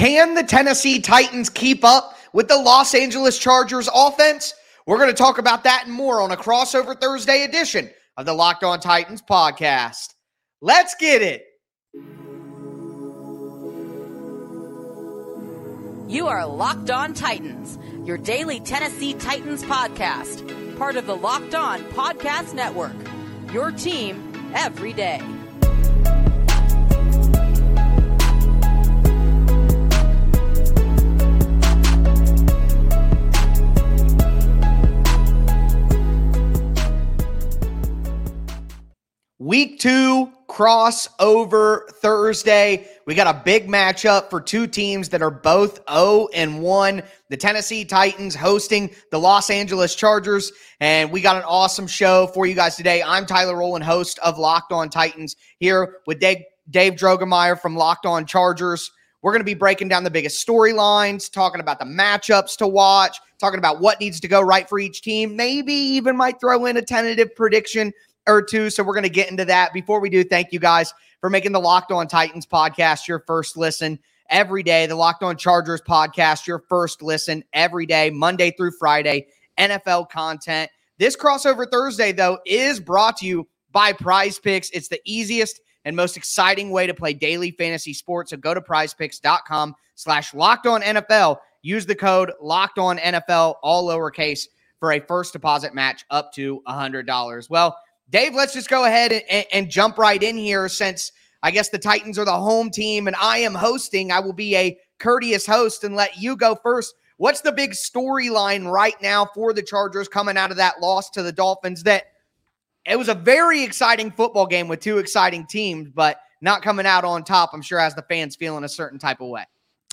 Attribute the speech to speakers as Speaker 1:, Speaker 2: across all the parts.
Speaker 1: Can the Tennessee Titans keep up with the Los Angeles Chargers offense? We're going to talk about that and more on a crossover Thursday edition of the Locked On Titans podcast. Let's get it.
Speaker 2: You are Locked On Titans, your daily Tennessee Titans podcast, part of the Locked On Podcast Network. Your team every day.
Speaker 1: Week two crossover Thursday. We got a big matchup for two teams that are both 0 and 1. The Tennessee Titans hosting the Los Angeles Chargers. And we got an awesome show for you guys today. I'm Tyler Rowland, host of Locked On Titans, here with Dave, Dave Drogemeyer from Locked On Chargers. We're going to be breaking down the biggest storylines, talking about the matchups to watch, talking about what needs to go right for each team. Maybe even might throw in a tentative prediction or two. So we're going to get into that. Before we do, thank you guys for making the Locked On Titans podcast your first listen every day. The Locked On Chargers podcast your first listen every day, Monday through Friday, NFL content. This crossover Thursday, though, is brought to you by Prize Picks. It's the easiest and most exciting way to play daily fantasy sports. So go to prizepicks.com slash locked on NFL. Use the code locked on NFL, all lowercase, for a first deposit match up to $100. Well, Dave, let's just go ahead and, and, jump right in here since I guess the Titans are the home team and I am hosting. I will be a courteous host and let you go first. What's the big storyline right now for the Chargers coming out of that loss to the Dolphins? That it was a very exciting football game with two exciting teams, but not coming out on top, I'm sure, has the fans feeling a certain type of way.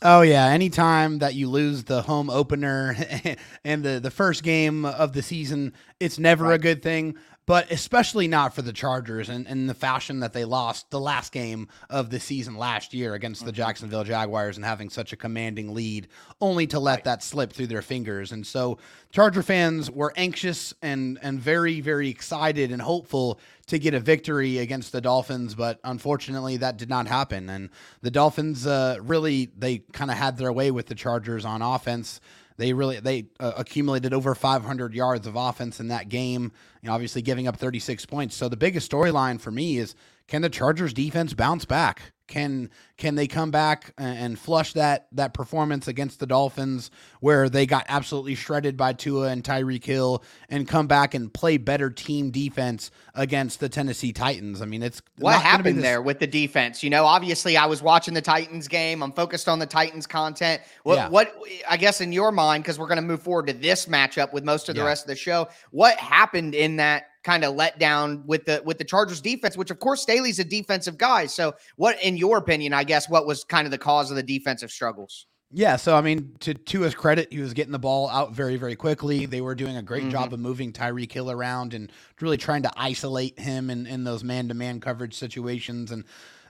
Speaker 3: Oh yeah, anytime that you lose the home opener and the the first game of the season, it's never right. a good thing but especially not for the Chargers and, and the fashion that they lost the last game of the season last year against the mm-hmm. Jacksonville Jaguars and having such a commanding lead, only to let right. that slip through their fingers. And so Charger fans were anxious and and very, very excited and hopeful to get a victory against the Dolphins, but unfortunately that did not happen. And the Dolphins uh, really they kind of had their way with the Chargers on offense. They really they uh, accumulated over 500 yards of offense in that game. You know, obviously giving up 36 points. So the biggest storyline for me is can the Chargers defense bounce back? Can can they come back and flush that that performance against the Dolphins where they got absolutely shredded by Tua and Tyreek Hill and come back and play better team defense against the Tennessee Titans? I mean, it's
Speaker 1: what happened there with the defense. You know, obviously I was watching the Titans game. I'm focused on the Titans content. What yeah. what I guess in your mind because we're going to move forward to this matchup with most of the yeah. rest of the show. What happened in that kind of let down with the with the Chargers defense, which of course Staley's a defensive guy. So, what, in your opinion, I guess, what was kind of the cause of the defensive struggles?
Speaker 3: Yeah, so I mean, to to his credit, he was getting the ball out very, very quickly. They were doing a great mm-hmm. job of moving Tyreek Hill around and really trying to isolate him in, in those man to man coverage situations. And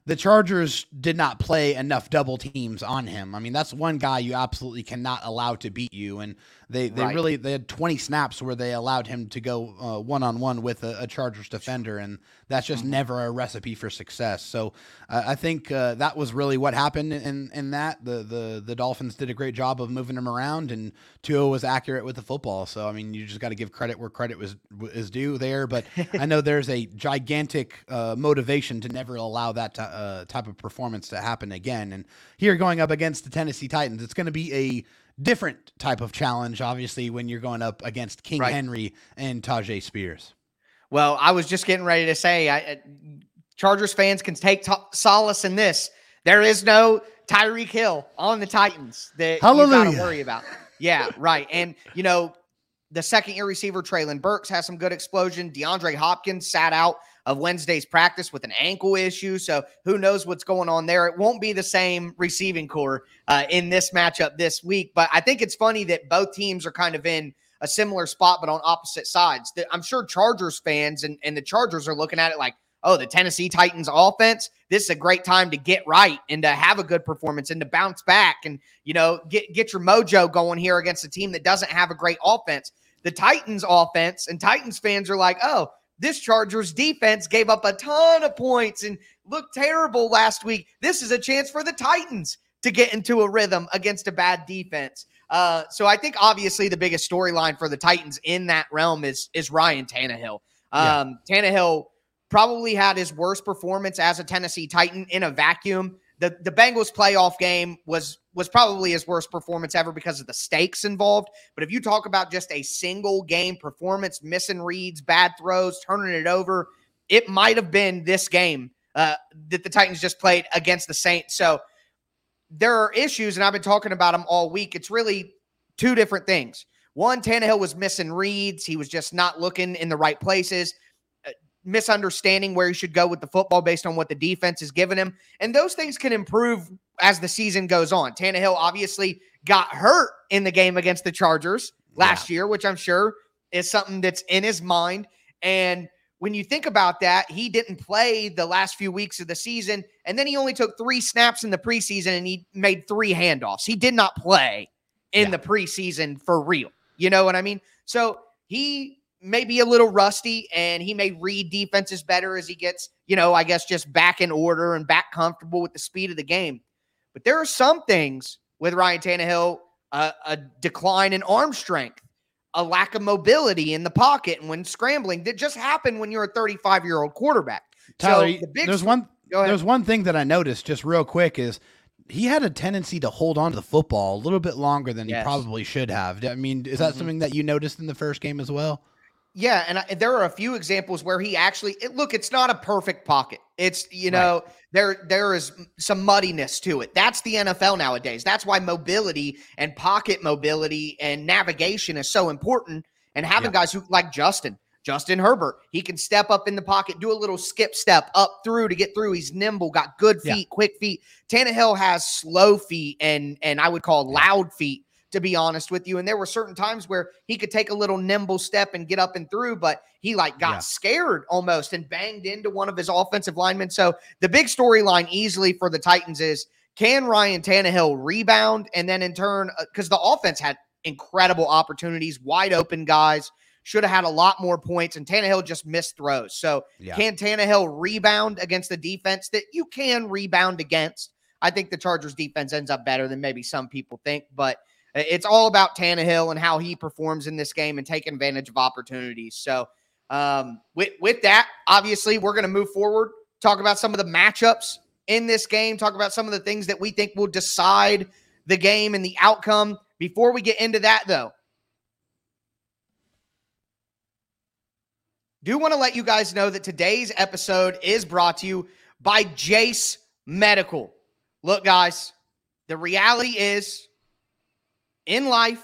Speaker 3: the Chargers did not play enough double teams on him. I mean, that's one guy you absolutely cannot allow to beat you. And they they right. really they had 20 snaps where they allowed him to go one on one with a, a, Chargers defender, and that's just mm-hmm. never a recipe for success. So uh, I think uh, that was really what happened in in that the the the Dolphins did a great job of moving him around, and Tua was accurate with the football. So I mean, you just got to give credit where credit was is due there. But I know there's a gigantic uh, motivation to never allow that t- uh, type of performance to happen again. And here going up against the Tennessee Titans, it's going to be a different type of challenge, obviously, when you're going up against King right. Henry and Tyjae Spears.
Speaker 1: Well, I was just getting ready to say, I, Chargers fans can take t- solace in this. There is no Tyreek Hill on the Titans that Hallelujah. you got to worry about. Yeah, right. And you know, the second year receiver Treylon Burks has some good explosion. DeAndre Hopkins sat out of Wednesday's practice with an ankle issue. So who knows what's going on there? It won't be the same receiving corps uh, in this matchup this week. But I think it's funny that both teams are kind of in a similar spot, but on opposite sides. I'm sure Chargers fans and, and the Chargers are looking at it like, oh, the Tennessee Titans offense, this is a great time to get right and to have a good performance and to bounce back and, you know, get, get your mojo going here against a team that doesn't have a great offense. The Titans offense and Titans fans are like, oh, this Chargers defense gave up a ton of points and looked terrible last week. This is a chance for the Titans to get into a rhythm against a bad defense. Uh, so I think obviously the biggest storyline for the Titans in that realm is is Ryan Tannehill. Um, yeah. Tannehill probably had his worst performance as a Tennessee Titan in a vacuum. The the Bengals playoff game was was probably his worst performance ever because of the stakes involved. But if you talk about just a single game performance, missing reads, bad throws, turning it over, it might have been this game uh, that the Titans just played against the Saints. So there are issues, and I've been talking about them all week. It's really two different things. One, Tannehill was missing reads. He was just not looking in the right places, misunderstanding where he should go with the football based on what the defense is giving him. And those things can improve as the season goes on. Tannehill obviously got hurt in the game against the Chargers last yeah. year, which I'm sure is something that's in his mind. And when you think about that, he didn't play the last few weeks of the season, and then he only took three snaps in the preseason and he made three handoffs. He did not play in yeah. the preseason for real. You know what I mean? So he may be a little rusty and he may read defenses better as he gets, you know, I guess just back in order and back comfortable with the speed of the game. But there are some things with Ryan Tannehill, uh, a decline in arm strength a lack of mobility in the pocket and when scrambling that just happened when you're a 35 year old quarterback.
Speaker 3: Tyler, so the big there's one there's one thing that I noticed just real quick is he had a tendency to hold on to the football a little bit longer than yes. he probably should have. I mean, is that mm-hmm. something that you noticed in the first game as well?
Speaker 1: Yeah, and I, there are a few examples where he actually it, look. It's not a perfect pocket. It's you know right. there there is some muddiness to it. That's the NFL nowadays. That's why mobility and pocket mobility and navigation is so important. And having yeah. guys who like Justin, Justin Herbert, he can step up in the pocket, do a little skip step up through to get through. He's nimble, got good feet, yeah. quick feet. Tannehill has slow feet and and I would call loud feet to be honest with you. And there were certain times where he could take a little nimble step and get up and through, but he like got yeah. scared almost and banged into one of his offensive linemen. So the big storyline easily for the Titans is can Ryan Tannehill rebound? And then in turn, because uh, the offense had incredible opportunities, wide open guys, should have had a lot more points, and Tannehill just missed throws. So yeah. can Tannehill rebound against the defense that you can rebound against? I think the Chargers defense ends up better than maybe some people think, but it's all about Tannehill and how he performs in this game and taking advantage of opportunities. So, um, with with that, obviously, we're going to move forward, talk about some of the matchups in this game, talk about some of the things that we think will decide the game and the outcome. Before we get into that, though, do want to let you guys know that today's episode is brought to you by Jase Medical. Look, guys, the reality is in life,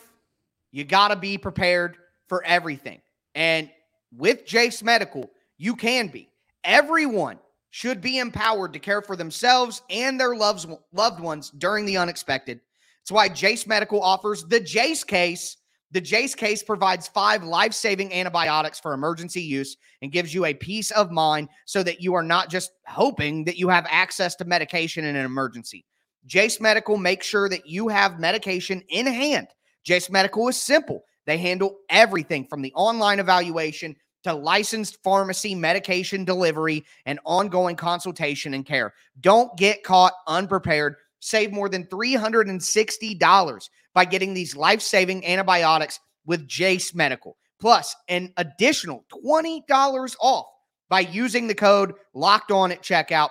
Speaker 1: you got to be prepared for everything. And with Jase Medical, you can be. Everyone should be empowered to care for themselves and their loves, loved ones during the unexpected. That's why Jase Medical offers the Jase case. The Jase case provides five life saving antibiotics for emergency use and gives you a peace of mind so that you are not just hoping that you have access to medication in an emergency. Jase Medical makes sure that you have medication in hand. Jase Medical is simple. They handle everything from the online evaluation to licensed pharmacy medication delivery and ongoing consultation and care. Don't get caught unprepared. Save more than $360 by getting these life saving antibiotics with Jase Medical. Plus, an additional $20 off by using the code locked on at checkout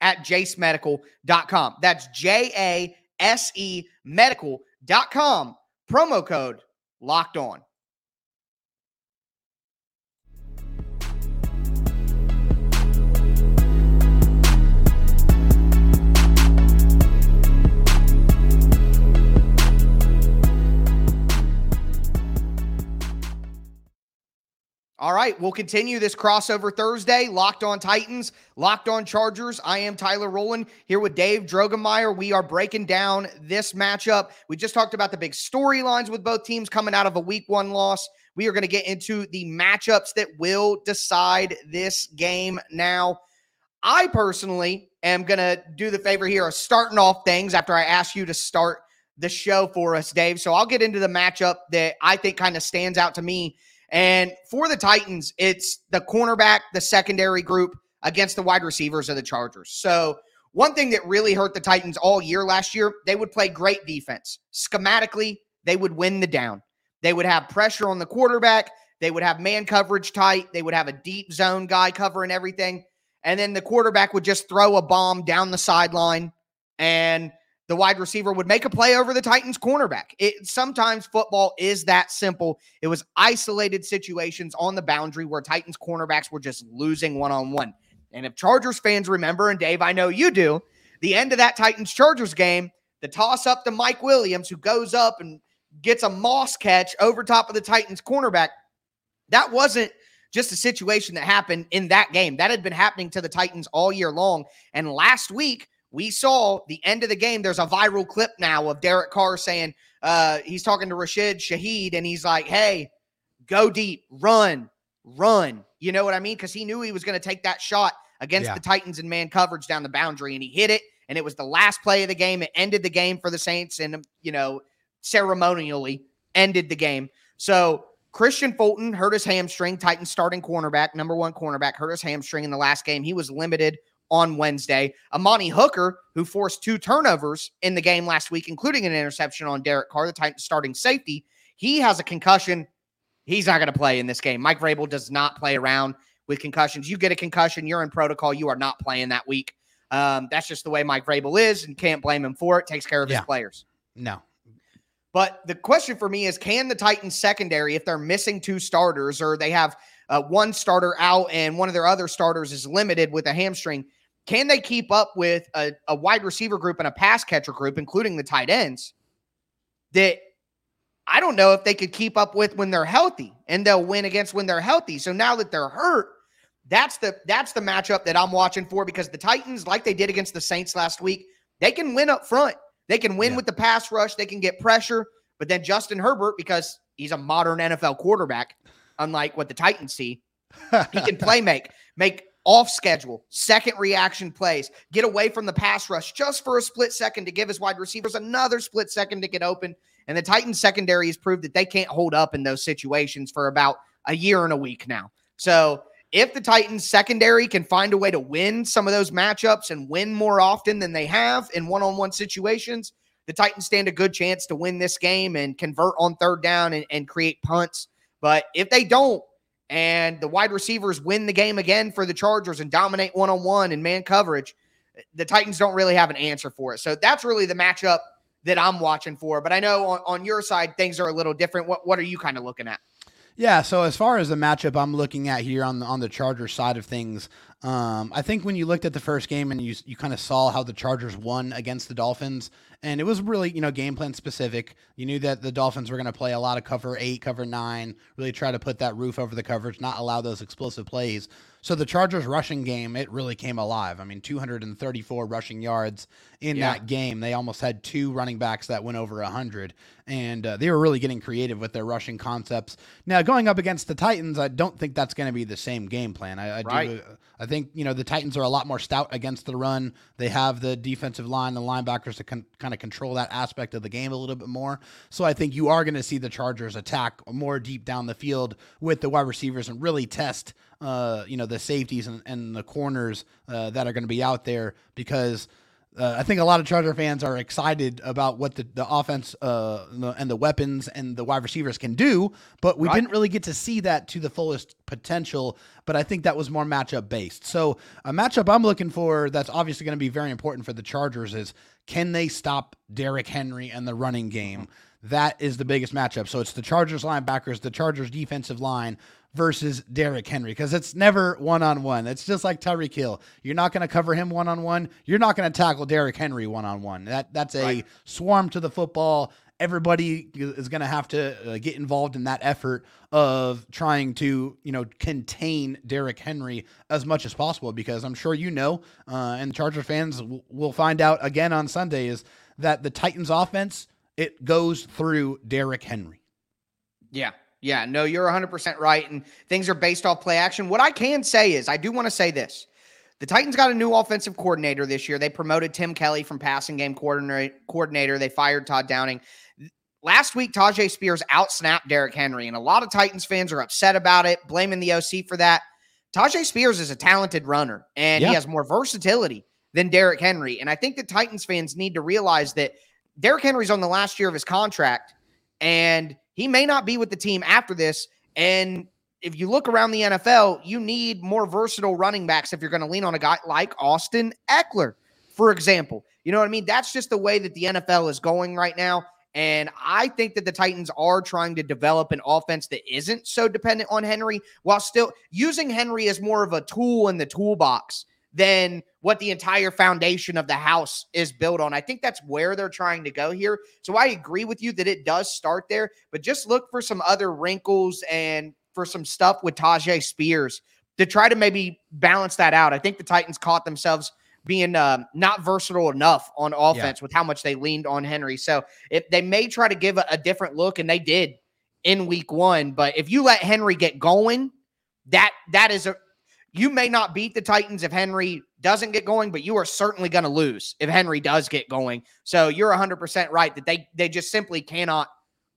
Speaker 1: at jasemedical.com. That's J A S E medical.com. Promo code locked on. All right, we'll continue this crossover Thursday. Locked on Titans, locked on Chargers. I am Tyler Rowland here with Dave Drogemeyer. We are breaking down this matchup. We just talked about the big storylines with both teams coming out of a week one loss. We are going to get into the matchups that will decide this game now. I personally am going to do the favor here of starting off things after I ask you to start the show for us, Dave. So I'll get into the matchup that I think kind of stands out to me and for the Titans, it's the cornerback, the secondary group against the wide receivers of the Chargers. So one thing that really hurt the Titans all year last year, they would play great defense. Schematically, they would win the down. They would have pressure on the quarterback. They would have man coverage tight. They would have a deep zone guy covering everything. And then the quarterback would just throw a bomb down the sideline and the wide receiver would make a play over the Titans cornerback. It sometimes football is that simple. It was isolated situations on the boundary where Titans cornerbacks were just losing one on one. And if Chargers fans remember, and Dave, I know you do, the end of that Titans Chargers game, the toss up to Mike Williams, who goes up and gets a moss catch over top of the Titans cornerback. That wasn't just a situation that happened in that game. That had been happening to the Titans all year long. And last week, we saw the end of the game. There's a viral clip now of Derek Carr saying, uh, he's talking to Rashid Shaheed, and he's like, hey, go deep, run, run. You know what I mean? Because he knew he was going to take that shot against
Speaker 3: Yeah.
Speaker 1: the Titans in man coverage down the boundary, and he hit it. And it was the last play of the game. It ended the game for the Saints, and you know, ceremonially ended the game. So Kristian Fulton hurt his hamstring. Titans starting cornerback, number one cornerback, hurt his hamstring in the last game. He was limited on Wednesday. Amani Hooker, who forced two turnovers in the game last week, including an interception on Derek Carr, the Titans starting safety, he has a concussion. He's not going to play in this game. Mike Vrabel does not play around with concussions. You get a concussion, you're in protocol. You are not playing that week. Um, that's just the way Mike Vrabel is, and can't blame him for it. Takes care of
Speaker 3: Yeah.
Speaker 1: his players.
Speaker 3: No.
Speaker 1: But the question for me is can the Titans secondary, if they're missing two starters or they have uh, one starter out and one of their other starters is limited with a hamstring, can they keep up with a, a wide receiver group and a pass catcher group, including the tight ends, that I don't know if they could keep up with when they're healthy and they'll win against when they're healthy. So now that they're hurt, that's the that's the matchup that I'm watching for because the Titans, like they did against the Saints last week, they can win up front. They can win
Speaker 3: Yeah.
Speaker 1: with the pass rush. They can get pressure. But then Justin Herbert, because he's a modern NFL quarterback, unlike what the Titans see, he can play make, make off schedule, second reaction plays, get away from the pass rush just for a split second to give his wide receivers another split second to get open. And the Titans secondary has proved that they can't hold up in those situations for about a year and a week now. So if the Titans secondary can find a way to win some of those matchups and win more often than they have in one-on-one situations, the Titans stand a good chance to win this game and convert on third down and, and create punts. But if they don't, and the wide receivers win the game again for the Chargers and dominate one on one and man coverage, the Titans don't really have an answer for it. So that's really the matchup that I'm watching for. But I know on, on your side, things are a little different. What, what are you kind of looking at?
Speaker 3: Yeah, so as far as the matchup I'm looking at here on the on the Chargers side of things, um, I think when you looked at the first game and you you kind of saw how the Chargers won against the Dolphins, and it was really you know game plan specific. You knew that the Dolphins were going to play a lot of cover eight, cover nine, really try to put that roof over the coverage, not allow those explosive plays. So the Chargers rushing game, it really came alive. I mean, 234 rushing yards in
Speaker 1: Yeah.
Speaker 3: that game. They almost had two running backs that went over 100, and uh, they were really getting creative with their rushing concepts. Now, going up against the Titans, I don't think that's going to be the same game plan. I, I
Speaker 1: Right.
Speaker 3: do. I think you know the Titans are a lot more stout against the run. They have the defensive line, the linebackers to con- kind of control that aspect of the game a little bit more. So I think you are going to see the Chargers attack more deep down the field with the wide receivers and really test, uh, you know, the safeties and, and the corners uh, that are going to be out there because. Uh, I think a lot of Charger fans are excited about what the, the offense uh, and the- and the weapons and the wide receivers can do, but we
Speaker 1: Right.
Speaker 3: didn't really get to see that to the fullest potential. But I think that was more matchup based. So a matchup I'm looking for that's obviously going to be very important for the Chargers is can they stop Derrick Henry and the running game? That is the biggest matchup. So it's the Chargers linebackers, the Chargers defensive line versus Derrick Henry because it's never one on one. It's just like Tyreek Hill. You're not going to cover him one on one. You're not going to tackle Derrick Henry one on one. That that's a
Speaker 1: Right.
Speaker 3: swarm to the football. Everybody is going to have to uh, get involved in that effort of trying to, you know, contain Derrick Henry as much as possible because I'm sure you know, uh, and Charger fans w- will find out again on Sunday is that the Titans offense it goes through Derrick Henry.
Speaker 1: Yeah. Yeah. No, you're 100% right. And things are based off play action. What I can say is, I do want to say this. The Titans got a new offensive coordinator this year. They promoted Tim Kelly from passing game coordinator. coordinator. They fired Todd Downing. Last week, Tyjae Spears outsnapped Derrick Henry, and a lot of Titans fans are upset about it, blaming the OC for that. Tyjae Spears is a talented runner, and
Speaker 3: Yeah.
Speaker 1: he has more versatility than Derrick Henry. And I think the Titans fans need to realize that Derrick Henry's on the last year of his contract and he may not be with the team after this. And if you look around the NFL, you need more versatile running backs if you're going to lean on a guy like Austin Ekeler, for example. You know what I mean? That's just the way that the NFL is going right now. And I think that the Titans are trying to develop an offense that isn't so dependent on Henry while still using Henry as more of a tool in the toolbox than what the entire foundation of the house is built on. I think that's where they're trying to go here. So I agree with you that it does start there, but just look for some other wrinkles and for some stuff with Tyjae Spears to try to maybe balance that out. I think the Titans caught themselves – being uh, not versatile enough on offense yeah. with how much they leaned on Henry. So if they may try to give a, a, different look, and they did in week one, but if you let Henry get going, that that is a you may not beat the Titans if Henry doesn't get going, but you are certainly going to lose if Henry does get going. So you're 100% right that they they just simply cannot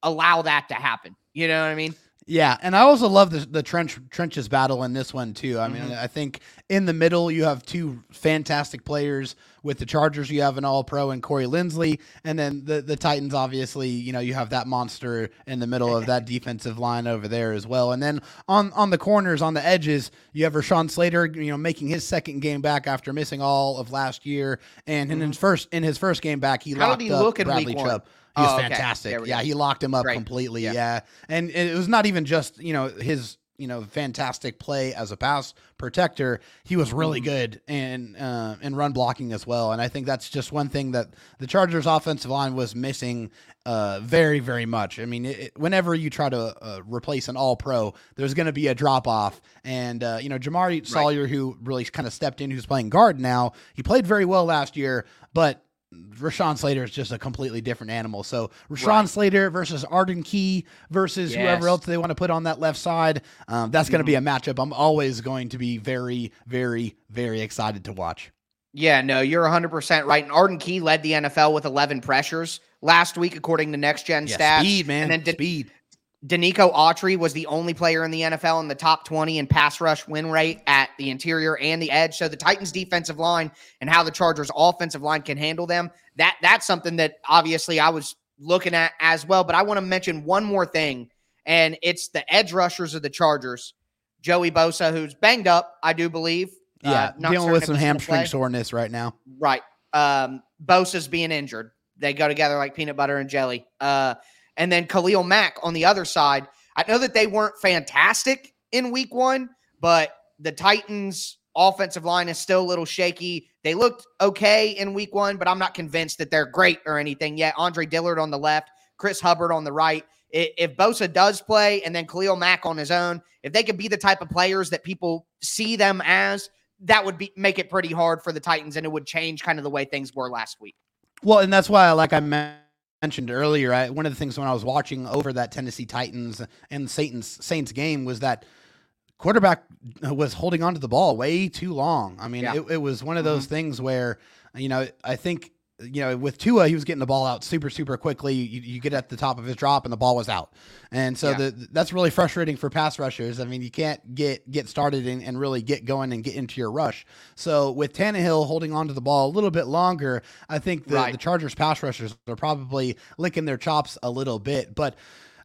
Speaker 1: allow that to happen. You know what I mean?
Speaker 3: Yeah, and I also love the the trench trenches battle in this one too. I mean, mm-hmm. I think in the middle you have two fantastic players. With the Chargers, you have an All Pro and Corey Linsley, and then the the Titans. Obviously, you know you have that monster in the middle of that defensive line over there as well. And then on on the corners, on the edges, you have Rashawn Slater. You know, making his second game back after missing all of last year, and mm-hmm. in his first in his first game back, he
Speaker 1: How
Speaker 3: locked
Speaker 1: did he
Speaker 3: up
Speaker 1: look
Speaker 3: Bradley
Speaker 1: in
Speaker 3: Chubb.
Speaker 1: One?
Speaker 3: He was
Speaker 1: oh,
Speaker 3: fantastic.
Speaker 1: Okay.
Speaker 3: Yeah, he locked him up Great. completely. Yeah. yeah. And it was not even just, you know, his, you know, fantastic play as a pass protector. He was really mm-hmm. good in uh, in run blocking as well. And I think that's just one thing that the Chargers offensive line was missing uh, very, very much. I mean, it, whenever you try to uh, replace an all pro, there's going to be a drop off. And, uh, you know, Jamaree Salyer, right. who really kind of stepped in, who's playing guard now, he played very well last year, but Rashawn Slater is just a completely different animal. So Rashawn right. Slater versus Arden Key versus yes. whoever else they want to put on that left side. Um, that's going to mm-hmm. be a matchup I'm always going to be very, very, very excited to watch.
Speaker 1: Yeah, no, you're 100% right. And Arden Key led the NFL with 11 pressures last week, according to Next Gen yeah, stats.
Speaker 3: Speed, man.
Speaker 1: And then
Speaker 3: De- speed.
Speaker 1: Denico Autry was the only player in the NFL in the top 20 in pass rush win rate at the interior and the edge. So the Titans defensive line and how the Chargers offensive line can handle them, that that's something that obviously I was looking at as well. But I want to mention one more thing, and it's the edge rushers of the Chargers. Joey Bosa, who's banged up, I do believe.
Speaker 3: Yeah, uh, dealing with some hamstring soreness right now.
Speaker 1: Right. Um, Bosa's being injured. They go together like peanut butter and jelly. Uh, and then Khalil Mack on the other side. I know that they weren't fantastic in week one, but the Titans' offensive line is still a little shaky. They looked okay in week one, but I'm not convinced that they're great or anything yet. Andre Dillard on the left, Chris Hubbard on the right. If Bosa does play and then Khalil Mack on his own, if they could be the type of players that people see them as, that would be make it pretty hard for the Titans and it would change kind of the way things were last week.
Speaker 3: Well, and that's why, I like I mentioned mentioned earlier, I, one of the things when I was watching over that Tennessee Titans and Saints Saints game was that quarterback was holding on to the ball way too long. I mean, yeah. it, it, was one of those mm-hmm. things where, you know, I think you know, with Tua, he was getting the ball out super, super quickly. You, you get at the top of his drop, and the ball was out, and so yeah. the, that's really frustrating for pass rushers. I mean, you can't get get started and, and really get going and get into your rush. So with Tannehill holding on to the ball a little bit longer, I think the, right. the Chargers pass rushers are probably licking their chops a little bit, but.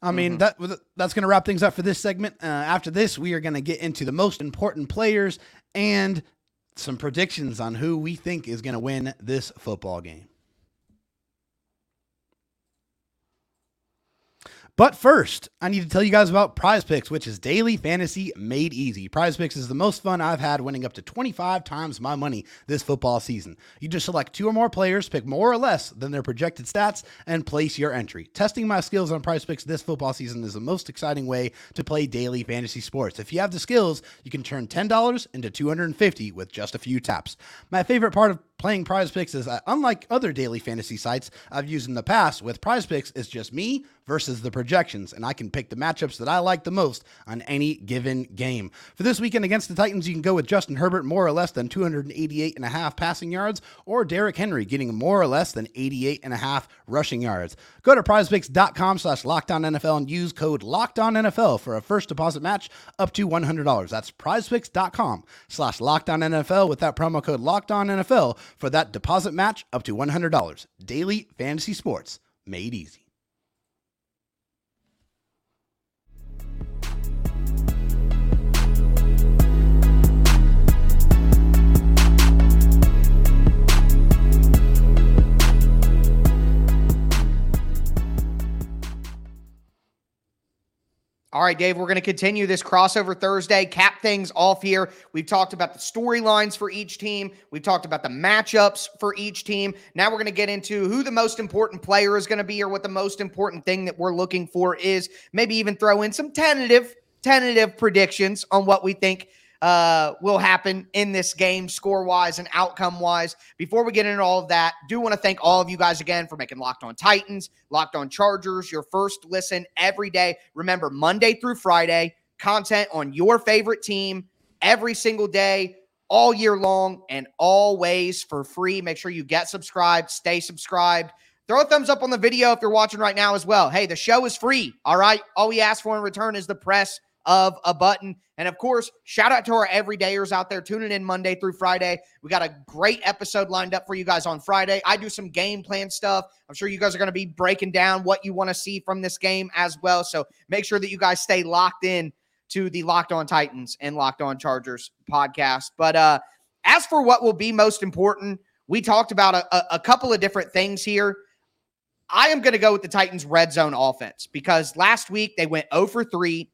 Speaker 3: I mean mm-hmm. that that's going to wrap things up for this segment. Uh, after this, we are going to get into the most important players and some predictions on who we think is going to win this football game. But first, I need to tell you guys about Prize Picks, which is daily fantasy made easy. Prize Picks is the most fun I've had, winning up to 25 times my money this football season. You just select two or more players, pick more or less than their projected stats, and place your entry. Testing my skills on Prize Picks this football season is the most exciting way to play daily fantasy sports. If you have the skills, you can turn $10 into 250 with just a few taps. My favorite part of playing prize picks is that unlike other daily fantasy sites I've used in the past, with prize picks, it's just me versus the projections, and I can pick the matchups that I like the most on any given game. For this weekend against the Titans, you can go with Justin Herbert more or less than 288 and a half passing yards, or Derrick Henry getting more or less than 88 and a half rushing yards. Go to prizepicks.com slash lockedonnfl and use code LOCKEDONNFL for a first deposit match up to $100. That's prizepicks.com slash lockedonnfl with that promo code LOCKEDONNFL for that deposit match up to $100. Daily Fantasy Sports, made easy.
Speaker 1: All right, Dave, we're going to continue this crossover Thursday, cap things off here. We've talked about the storylines for each team. We've talked about the matchups for each team. Now we're going to get into who the most important player is going to be or what the most important thing that we're looking for is. Maybe even throw in some tentative tentative predictions on what we think uh, will happen in this game, score wise and outcome wise. Before we get into all of that, do want to thank all of you guys again for making Locked On Titans, Locked On Chargers your first listen every day. Remember, Monday through Friday, content on your favorite team every single day, all year long, and always for free. Make sure you get subscribed, stay subscribed. Throw a thumbs up on the video if you're watching right now as well. Hey, the show is free. All right. All we ask for in return is the press of a button. And of course, shout out to our everydayers out there tuning in Monday through Friday. We got a great episode lined up for you guys on Friday. I do some game plan stuff. I'm sure you guys are going to be breaking down what you want to see from this game as well. So make sure that you guys stay locked in to the Locked On Titans and Locked On Chargers podcast. But uh as for what will be most important, we talked about a, a, couple of different things here. I am going to go with the Titans red zone offense because last week they went 0 for 3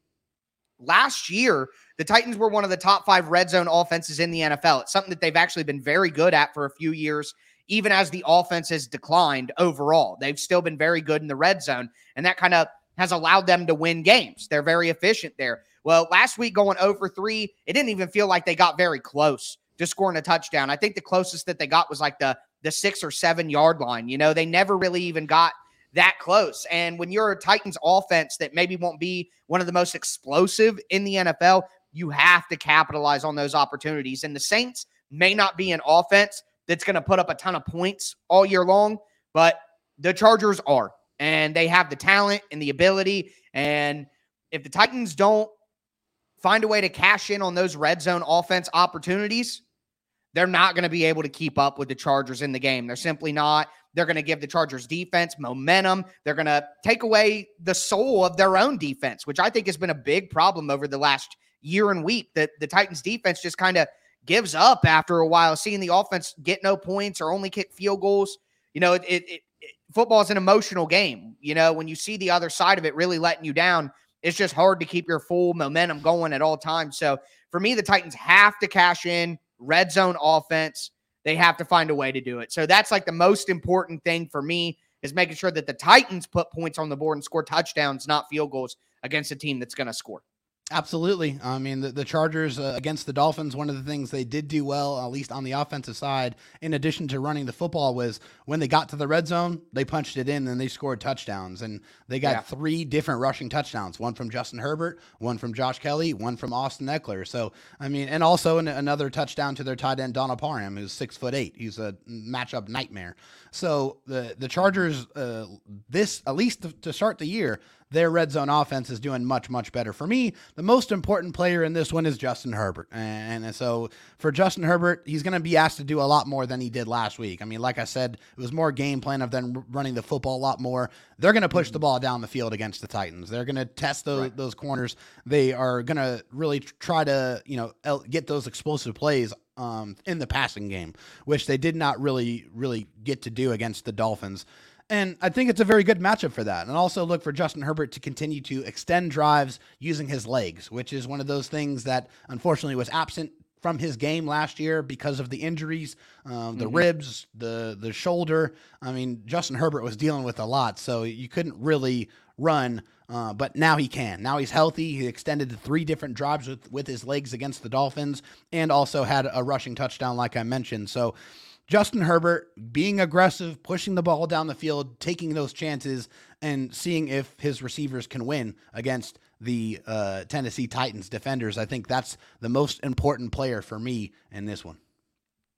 Speaker 1: last year, the Titans were one of the top five red zone offenses in the NFL. It's something that they've actually been very good at for a few years, even as the offense has declined overall. They've still been very good in the red zone, and that kind of has allowed them to win games. They're very efficient there. Well, last week going over 3, it didn't even feel like they got very close to scoring a touchdown. I think the closest that they got was like the the 6 or 7 yard line. You know, they never really even got that close. And when you're a Titans offense that maybe won't be one of the most explosive in the NFL, you have to capitalize on those opportunities. And the Saints may not be an offense that's going to put up a ton of points all year long, but the Chargers are. And they have the talent and the ability. And if the Titans don't find a way to cash in on those red zone offense opportunities, they're not going to be able to keep up with the Chargers in the game. They're simply not. They're going to give the Chargers defense momentum. They're going to take away the soul of their own defense, which I think has been a big problem over the last year and week. That the Titans defense just kind of gives up after a while, seeing the offense get no points or only kick field goals. You know, it, it, it football is an emotional game. You know, when you see the other side of it really letting you down, it's just hard to keep your full momentum going at all times. So for me, the Titans have to cash in red zone offense they have to find a way to do it. So that's like the most important thing for me is making sure that the Titans put points on the board and score touchdowns, not field goals against a team that's going to score.
Speaker 3: Absolutely. I mean, the, the Chargers uh, against the Dolphins, one of the things they did do well, at least on the offensive side, in addition to running the football, was when they got to the red zone, they punched it in and they scored touchdowns. And they got yeah. three different rushing touchdowns one from Justin Herbert, one from Josh Kelley, one from Austin Ekeler. So, I mean, and also an, another touchdown to their tight end, Donald Parham, who's six foot eight. He's a matchup nightmare. So the, the Chargers, uh, this, at least to, to start the year, their red zone offense is doing much, much better. For me, the most important player in this one is Justin Herbert. And so for Justin Herbert, he's going to be asked to do a lot more than he did last week. I mean, like I said, it was more game plan of them running the football a lot more. They're going to push the ball down the field against the Titans. They're going to test those, right. those corners. They are going to really try to, you know, get those explosive plays um, in the passing game, which they did not really, really get to do against the Dolphins. And I think it's a very good matchup for that. And also look for Justin Herbert to continue to extend drives using his legs, which is one of those things that unfortunately was absent from his game last year because of the injuries, um, the mm-hmm. ribs, the the shoulder. I mean, Justin Herbert was dealing with a lot, so you couldn't really run. Uh, but now he can. Now he's healthy. He extended to three different drives with with his legs against the Dolphins, and also had a rushing touchdown, like I mentioned. So Justin Herbert being aggressive, pushing the ball down the field, taking those chances, and seeing if his receivers can win against the uh, Tennessee Titans defenders. I think that's the most important player for me in this one.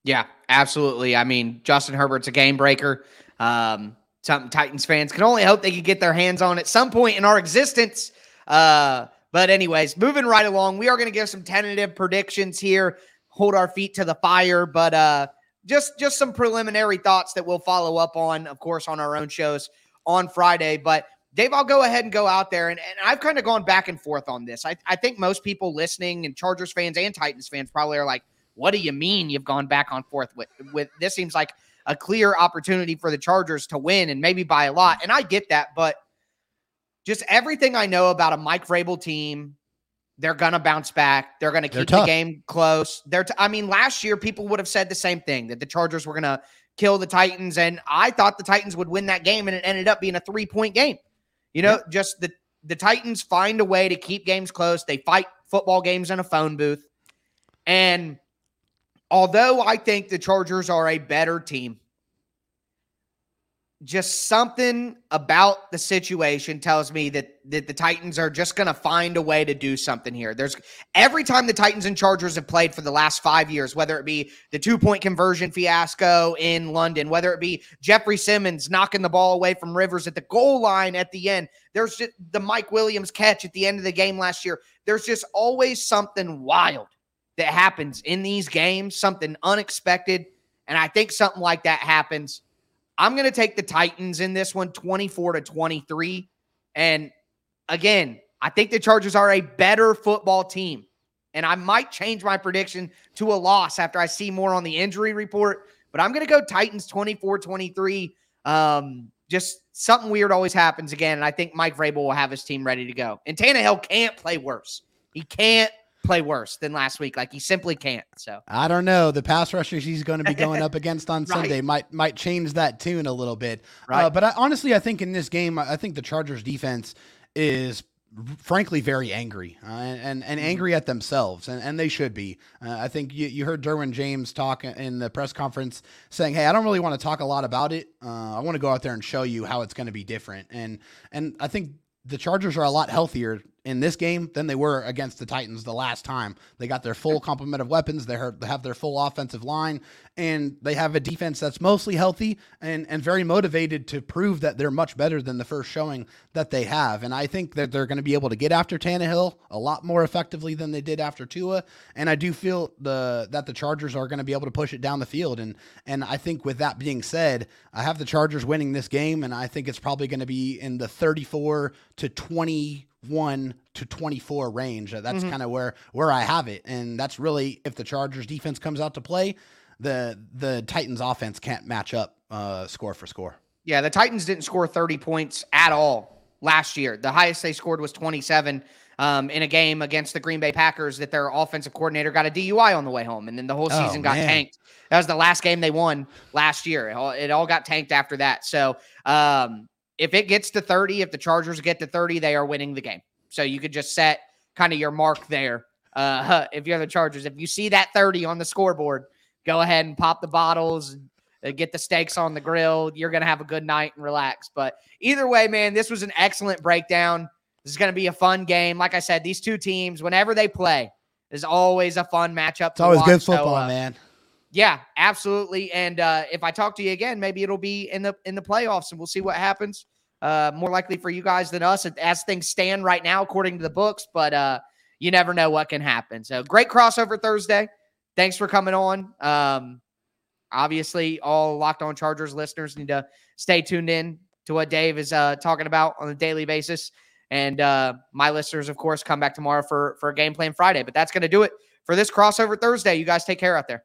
Speaker 1: Yeah, absolutely. I mean, Justin Herbert's a game breaker. Um, Titans fans can only hope they could get their hands on at some point in our existence. Uh, but, anyways, moving right along, we are going to give some tentative predictions here, hold our feet to the fire. But, uh, just just some preliminary thoughts that we'll follow up on, of course, on our own shows on Friday. But Dave, I'll go ahead and go out there. And, and I've kind of gone back and forth on this. I, I think most people listening and Chargers fans and Titans fans probably are like, what do you mean you've gone back on forth with, with this seems like a clear opportunity for the Chargers to win and maybe by a lot. And I get that, but just everything I know about a Mike Vrabel team, they're gonna bounce back. They're gonna keep the game close. They're t- I mean, last year people would have said the same thing that the Chargers were gonna kill the Titans, and I thought the Titans would win that game, and it ended up being a three point game. You know, just the the Titans find a way to keep games close. They fight football games in a phone booth, and although I think the Chargers are a better team, just something about the situation tells me that, that the Titans are just going to find a way to do something here. There's every time the Titans and Chargers have played for the last five years, whether it be the two point conversion fiasco in London, whether it be Jeffrey Simmons knocking the ball away from Rivers at the goal line at the end, there's just the Mike Williams catch at the end of the game last year. There's just always something wild that happens in these games, something unexpected. And I think something like that happens I'm going to take the Titans in this one 24 to 23. And again, I think the Chargers are a better football team. And I might change my prediction to a loss after I see more on the injury report. But I'm going to go Titans 24 23. Um, just something weird always happens again. And I think Mike Vrabel will have his team ready to go. And Tannehill can't play worse. He can't play worse than last week. Like he simply can't. So
Speaker 3: I don't know. The pass rushers he's going to be going up against on right. Sunday might might change that tune a little bit. Uh, right. Uh, but I, honestly, I think in this game, I think the Chargers defense is frankly very angry uh, and, and mm-hmm. angry at themselves and, and they should be uh, i think you, you heard derwin james talk in the press conference saying hey i don't really want to talk a lot about it uh, i want to go out there and show you how it's going to be different and and i think the chargers are a lot healthier in this game than they were against the Titans the last time. They got their full complement of weapons. They have their full offensive line, and they have a defense that's mostly healthy and, and very motivated to prove that they're much better than the first showing that they have. And I think that they're going to be able to get after Tannehill a lot more effectively than they did after Tua. And I do feel the that the Chargers are going to be able to push it down the field. And and I think with that being said, I have the Chargers winning this game, and I think it's probably going to be in the 34 to 20 one to 24 range. That's mm-hmm. kind of where where I have it, and that's really if the Chargers defense comes out to play, the the Titans offense can't match up uh, score for score.
Speaker 1: Yeah, the Titans didn't score 30 points at all last year. The highest they scored was 27 um, in a game against the Green Bay Packers that their offensive coordinator got a DUI on the way home, and then the whole oh, season oh, got man. tanked. That was the last game they won last year. It all, it all got tanked after that. So um, if it gets to 30, if the Chargers get to 30, they are winning the game. So you could just set kind of your mark there. Uh, if you're the Chargers, if you see that 30 on the scoreboard, go ahead and pop the bottles, uh, get the steaks on the grill. You're going to have a good night and relax. But either way, man, this was an excellent breakdown. This is going to be a fun game. Like I said, these two teams, whenever they play, is always a fun matchup.
Speaker 3: It's always watch. good football, so, uh, man.
Speaker 1: Yeah, absolutely. And uh, if I talk to you again, maybe it'll be in the in the playoffs, and we'll see what happens. Uh, more likely for you guys than us as things stand right now, according to the books. But uh, you never know what can happen. So great crossover Thursday. Thanks for coming on. Um, obviously, all Locked On Chargers listeners need to stay tuned in to what Dave is uh, talking about on a daily basis. And uh, my listeners, of course, come back tomorrow for for Game Plan Friday. But that's going to do it for this crossover Thursday. You guys take care out there.